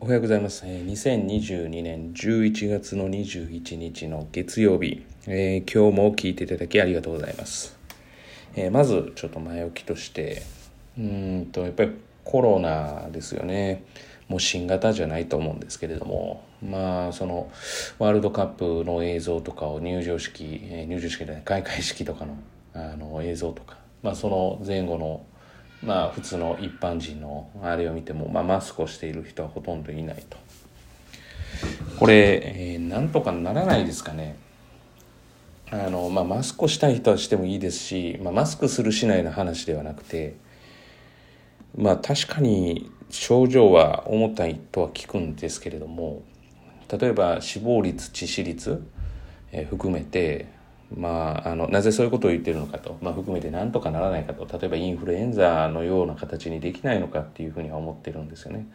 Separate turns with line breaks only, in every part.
おはようございます。えー2022年11月の21日の月曜日、えー今日も聞いていただきありがとうございます。えーまずちょっと前置きとして、うんとやっぱりコロナですよね。もう新型じゃないと思うんですけれども、まあそのワールドカップの映像とかを入場式、えー入場式で開会式とかのあの映像とか、まあその前後のまあ普通の一般人のあれを見ても、まあ、マスクをしている人はほとんどいないと。これ、えーなんとかならないですかね。あの、まあ、マスクをしたい人はしてもいいですし、まあ、マスクするしないの話ではなくてまあ確かに症状は重たいとは聞くんですけれども例えば死亡率致死率、えー含めてまあ、あのなぜそういうことを言ってるのかと、まあ、含めてなんとかならないかと例えばインフルエンザのような形にできないのかっていうふうには思ってるんですよね。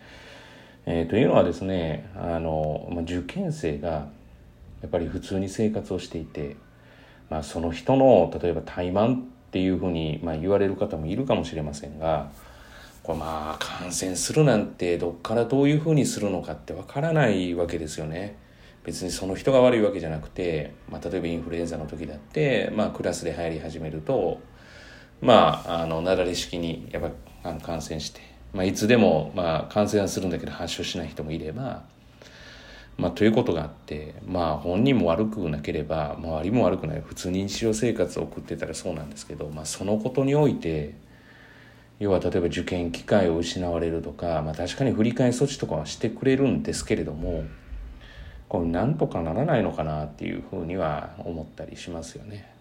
えーというのはですねあの、まあ、受験生がやっぱり普通に生活をしていて、まあ、その人の例えば怠慢っていうふうに、まあ、言われる方もいるかもしれませんがこれまあ感染するなんてどっからどういうふうにするのかってわからないわけですよね。別にその人が悪いわけじゃなくて、まあ、例えばインフルエンザの時だって、まあ、クラスで流行り始めるとまああの雪崩式にやっぱあの感染して、まあ、いつでも、まあ、感染はするんだけど発症しない人もいれば、まあ、ということがあって、まあ、本人も悪くなければ周りも悪くない普通に日常生活を送ってたらそうなんですけど、まあ、そのことにおいて要は例えば受験機会を失われるとか、まあ、確かに振り替え措置とかはしてくれるんですけれどもこれなんとかならないのかなっていうふうには思ったりしますよね。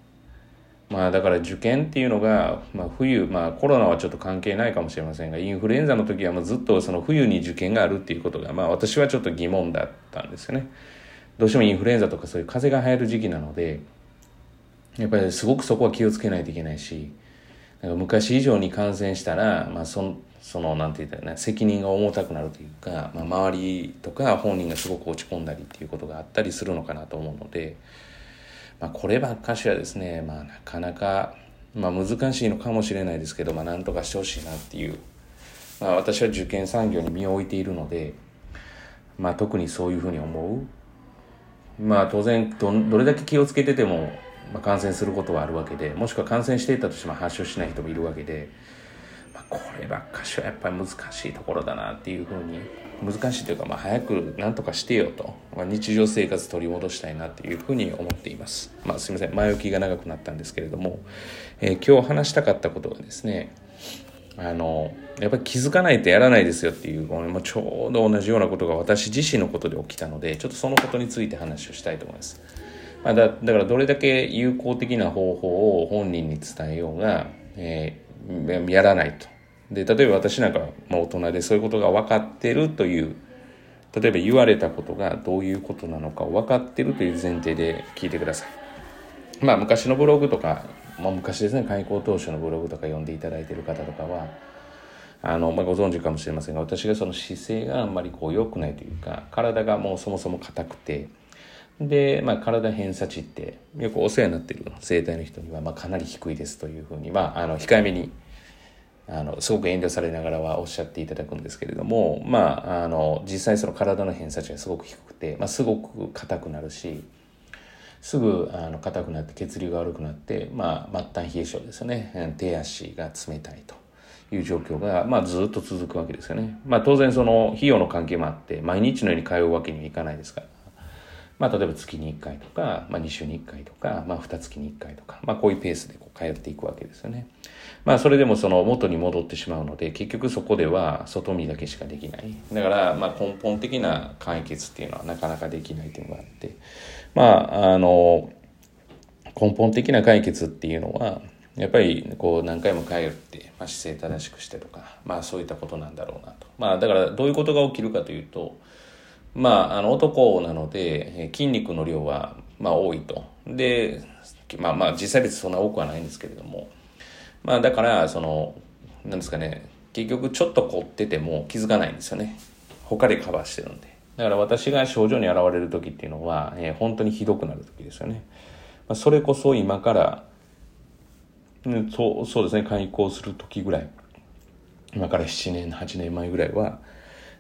まあだから受験っていうのが、まあ、冬、まあ、コロナはちょっと関係ないかもしれませんがインフルエンザの時はもうずっとその冬に受験があるっていうことが、まあ、私はちょっと疑問だったんですよね。どうしてもインフルエンザとかそういう風邪が流行る時期なのでやっぱりすごくそこは気をつけないといけないしなんか昔以上に感染したら、まあ、そそのなんて言ったらね責任が重たくなるというか、まあ、周りとか本人がすごく落ち込んだりっていうことがあったりするのかなと思うので、まあ、こればっかしはですね、まあ、なかなか、まあ、難しいのかもしれないですけど、まあ、なんとかしてほしいなっていう、まあ、私は受験産業に身を置いているので、まあ、特にそういうふうに思う。まあ当然どどれだけ気をつけてても、まあ、感染することはあるわけでもしくは感染していたとしても発症しない人もいるわけで、こればっかしはやっぱり難しいところだなっていうふうに難しいというか、まあ、早く何とかしてよと、まあ、日常生活取り戻したいなっていうふうに思っています。まあ、すみません前置きが長くなったんですけれども、えー今日話したかったことはですねあのやっぱり気づかないとやらないですよっていうこれもちょうど同じようなことが私自身のことで起きたのでちょっとそのことについて話をしたいと思います。まあ、だだからどれだけ有効的な方法を本人に伝えようが、えーやらないと。で例えば私なんかまあ大人でそういうことが分かってるという例えば言われたことがどういうことなのかを分かってるという前提で聞いてください。まあ昔のブログとか、まあ、昔ですね開校当初のブログとか読んでいただいてる方とかはあの、まあ、ご存知かもしれませんが私がその姿勢があんまりこう良くないというか体がもうそもそも硬くてで、まあ、体偏差値ってよくお世話になってる生体の人にはまあかなり低いですというふうに、まあ、あの控えめにあのすごく遠慮されながらはおっしゃっていただくんですけれども、まあ、あの実際その体の偏差値がすごく低くて、まあ、すごく硬くなるしすぐあの硬くなって血流が悪くなって、まあ、末端冷え性ですよね手足が冷たいという状況が、まあ、ずっと続くわけですよね。まあ、当然その費用の関係もあって毎日のように通うわけにはいかないですから。まあ、例えば月に1回とか、まあ、2週に1回とか、まあ、2月に1回とか、まあ、こういうペースでこう通っていくわけですよね。まあ、それでもその元に戻ってしまうので、結局そこでは外見だけしかできない。だから、まあ、根本的な解決っていうのはなかなかできないというのがあって、まあ、あの、根本的な解決っていうのは、やっぱりこう何回も通って、まあ、姿勢正しくしてとか、まあそういったことなんだろうなと。まあだからどういうことが起きるかというと、まあ、あの男なので筋肉の量はまあ多いと。で、まあまあ実際別にそんな多くはないんですけれども、まあだからその、なんですかね、結局ちょっと凝ってても気づかないんですよね。他でカバーしてるんで。だから私が症状に現れる時っていうのは、えー本当にひどくなる時ですよね。まあ、それこそ今から、うん、そうそうですね開校する時ぐらい今から7年8年前ぐらいは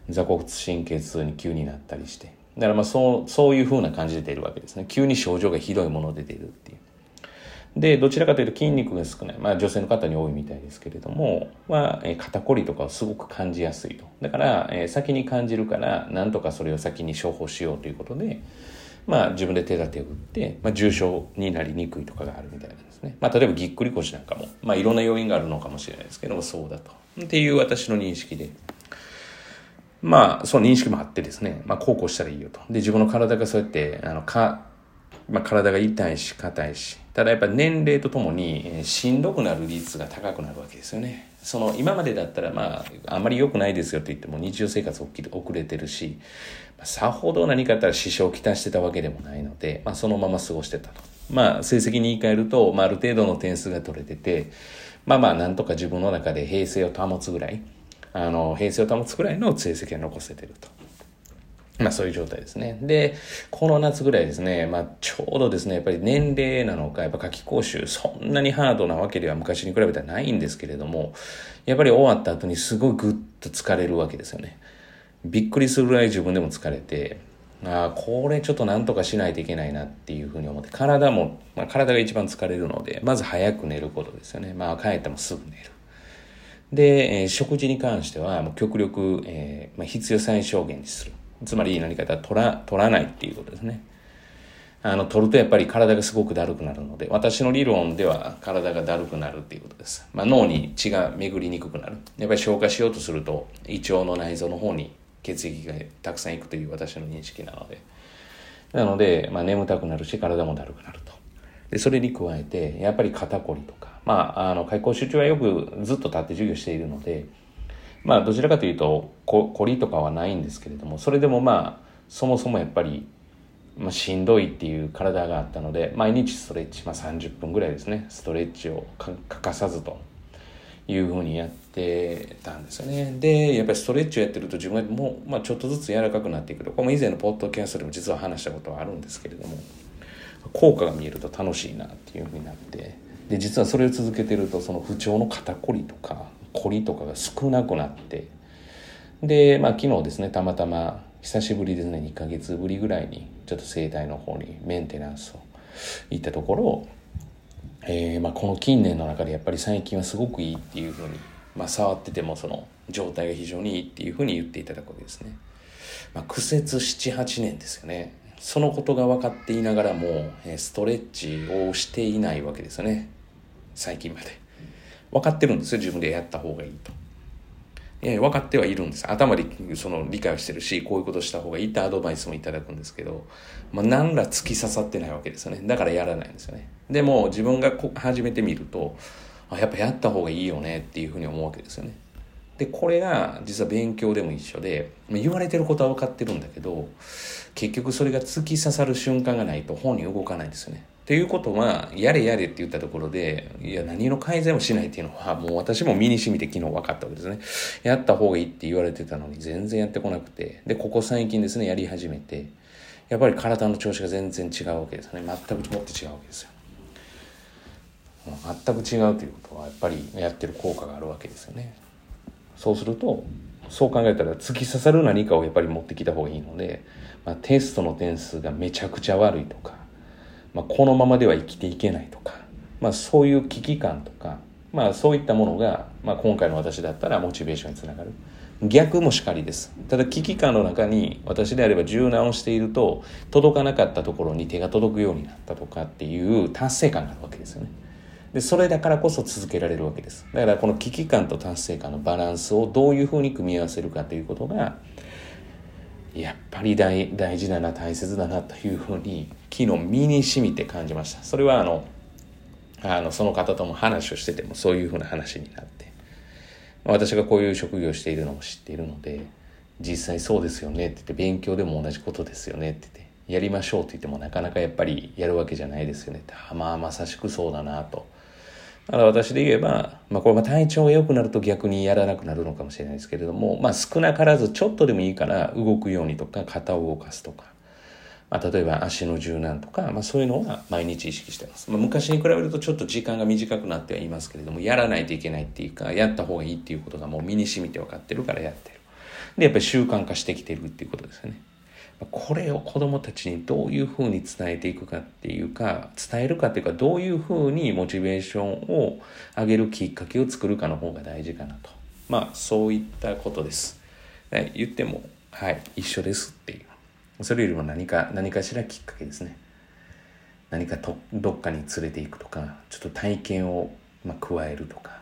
座骨神経痛に急になったりして。だからまあそう、そういう風な感じで出るわけですね。急に症状がひどいもので出るっていう。で、どちらかというと筋肉が少ない。まあ女性の方に多いみたいですけれども、は、え肩こりとかをすごく感じやすいと。だから、え先に感じるから、なんとかそれを先に処方しようということで、まあ自分で手立てを打って、まあ重症になりにくいとかがあるみたいなんですね。まあ例えばぎっくり腰なんかも、まあいろんな要因があるのかもしれないですけども、そうだと。っていう私の認識で。まあ、その認識もあってですね、まあ、こうこうしたらいいよと。で、自分の体がそうやって、あの、か、まあ、体が痛いし、硬いし、ただやっぱ年齢とともに、しんどくなる率が高くなるわけですよね。その、今までだったら、まあ、あんまり良くないですよって言っても日常生活遅れてるし、まあ、さほど何かあったら支障をきたしてたわけでもないので、まあ、そのまま過ごしてたと。まあ、成績に言い換えると、まあ、ある程度の点数が取れてて、まあまあ、なんとか自分の中で平静を保つぐらい、あの、平静を保つぐらいの成績が残せてると。まあそういう状態ですね。で、この夏ぐらいですね、まあちょうどですね、やっぱり年齢なのか、やっぱ夏期講習、そんなにハードなわけでは昔に比べたらないんですけれども、やっぱり終わった後にすごいぐっと疲れるわけですよね。びっくりするぐらい自分でも疲れて、ああ、これちょっとなんとかしないといけないなっていうふうに思って、体も、まあ体が一番疲れるので、まず早く寝ることですよね。まあ帰ってもすぐ寝る。で、えー、食事に関しては、もう極力、えーまあ、必要最小限にする。つまり何か取ら、取らないっていうことですね。あの、取るとやっぱり体がすごくだるくなるので、私の理論では体がだるくなるっていうことです。まあ、脳に血が巡りにくくなる。やっぱり消化しようとすると、胃腸の内臓の方に血液がたくさんいくという私の認識なので。なので、まあ、眠たくなるし、体もだるくなると。で、それに加えて、やっぱり肩こりとか、まあ、あの、開口集中はよくずっと立って授業しているので、まあどちらかというとこ凝りとかはないんですけれどもそれでもまあそもそもやっぱり、まあ、しんどいっていう体があったので毎日ストレッチ、まあ、30分ぐらいですねストレッチを欠かさずというふうにやってたんですよね。でやっぱりストレッチをやってると自分がもう、まあ、ちょっとずつ柔らかくなっていくとこれも以前のポッドキャストでも実は話したことはあるんですけれども効果が見えると楽しいなっていうふうになってで実はそれを続けてるとその不調の肩こりとか凝りとかが少なくなってでまあ昨日ですねたまたま久しぶりですね2ヶ月ぶりぐらいにちょっと整体の方にメンテナンスを行ったところ、えーまあ、この近年の中でやっぱり最近はすごくいいっていうふうに、まあ、触っててもその状態が非常にいいっていうふうに言っていただくわけですね。まあ、苦節78年ですよね。そのことが分かっていながらも、ストレッチをしていないわけですよね。最近まで。分かってるんですよ自分でやった方がいいと。え分かってはいるんです。頭でその理解をしてるし、こういうことした方がいいってアドバイスもいただくんですけど、まあ、何ら突き刺さってないわけですよね。だからやらないんですよね。でも自分が始めてみると、あやっぱやった方がいいよねっていうふうに思うわけですよね。で、これが実は勉強でも一緒で、言われてることは分かってるんだけど、結局それが突き刺さる瞬間がないと本人動かないんですよね。っていうことは、やれやれって言ったところで、いや、何の改善もしないっていうのは、もう私も身に染みて昨日分かったわけですね。やった方がいいって言われてたのに全然やってこなくて。で、ここ最近ですね、やり始めて、やっぱり体の調子が全然違うわけですね。全くもって違うわけですよ。全く違うということは、やっぱりやってる効果があるわけですよね。そうすると、そう考えたら突き刺さる何かをやっぱり持ってきた方がいいので、まあ、テストの点数がめちゃくちゃ悪いとか、まあ、このままでは生きていけないとか、まあ、そういう危機感とか、まあ、そういったものが、まあ、今回の私だったらモチベーションにつながる。逆もしかりです。ただ危機感の中に私であれば柔軟をしていると届かなかったところに手が届くようになったとかっていう達成感があるわけですよね。でそれだからこそ続けられるわけです。だからこの危機感と達成感のバランスをどういうふうに組み合わせるかということがやっぱり大大事だな大切だなというふうに昨日身に染みて感じました。それはあのあのその方とも話をしててもそういうふうな話になって。私がこういう職業をしているのも知っているので実際そうですよねって言って勉強でも同じことですよねって言ってやりましょうって言ってもなかなかやっぱりやるわけじゃないですよね。ってまあまさしくそうだなと。だから私で言えば、まあこれ体調が良くなると逆にやらなくなるのかもしれないですけれども、まあ少なからずちょっとでもいいから動くようにとか肩を動かすとか、まあ例えば足の柔軟とか、まあそういうのは毎日意識してます。まあ昔に比べるとちょっと時間が短くなってはいますけれども、やらないといけないっていうか、やった方がいいっていうことがもう身に染みて分かってるからやってる。でやっぱり習慣化してきてるっていうことですよねこれを子どもたちにどういうふうに伝えていくかっていうか伝えるかっていうかどういうふうにモチベーションを上げるきっかけを作るかの方が大事かなと。まあそういったことです、はい、言ってもはい一緒ですっていう。それよりも何か何かしらきっかけですね。何かとどっかに連れていくとかちょっと体験を、まあ、加えるとか、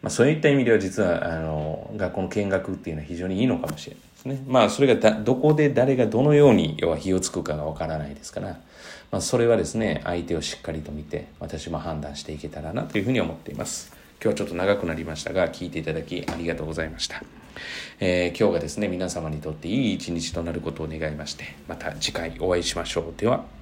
まあ、そういった意味では実はあの学校の見学っていうのは非常にいいのかもしれない。ね。まあそれがどこで誰がどのように要は火をつくかがわからないですから、まあ、それはですね相手をしっかりと見て私も判断していけたらなというふうに思っています。今日はちょっと長くなりましたが聞いていただきありがとうございました、えー、今日がですね皆様にとっていい一日となることを願いましてまた次回お会いしましょう。では。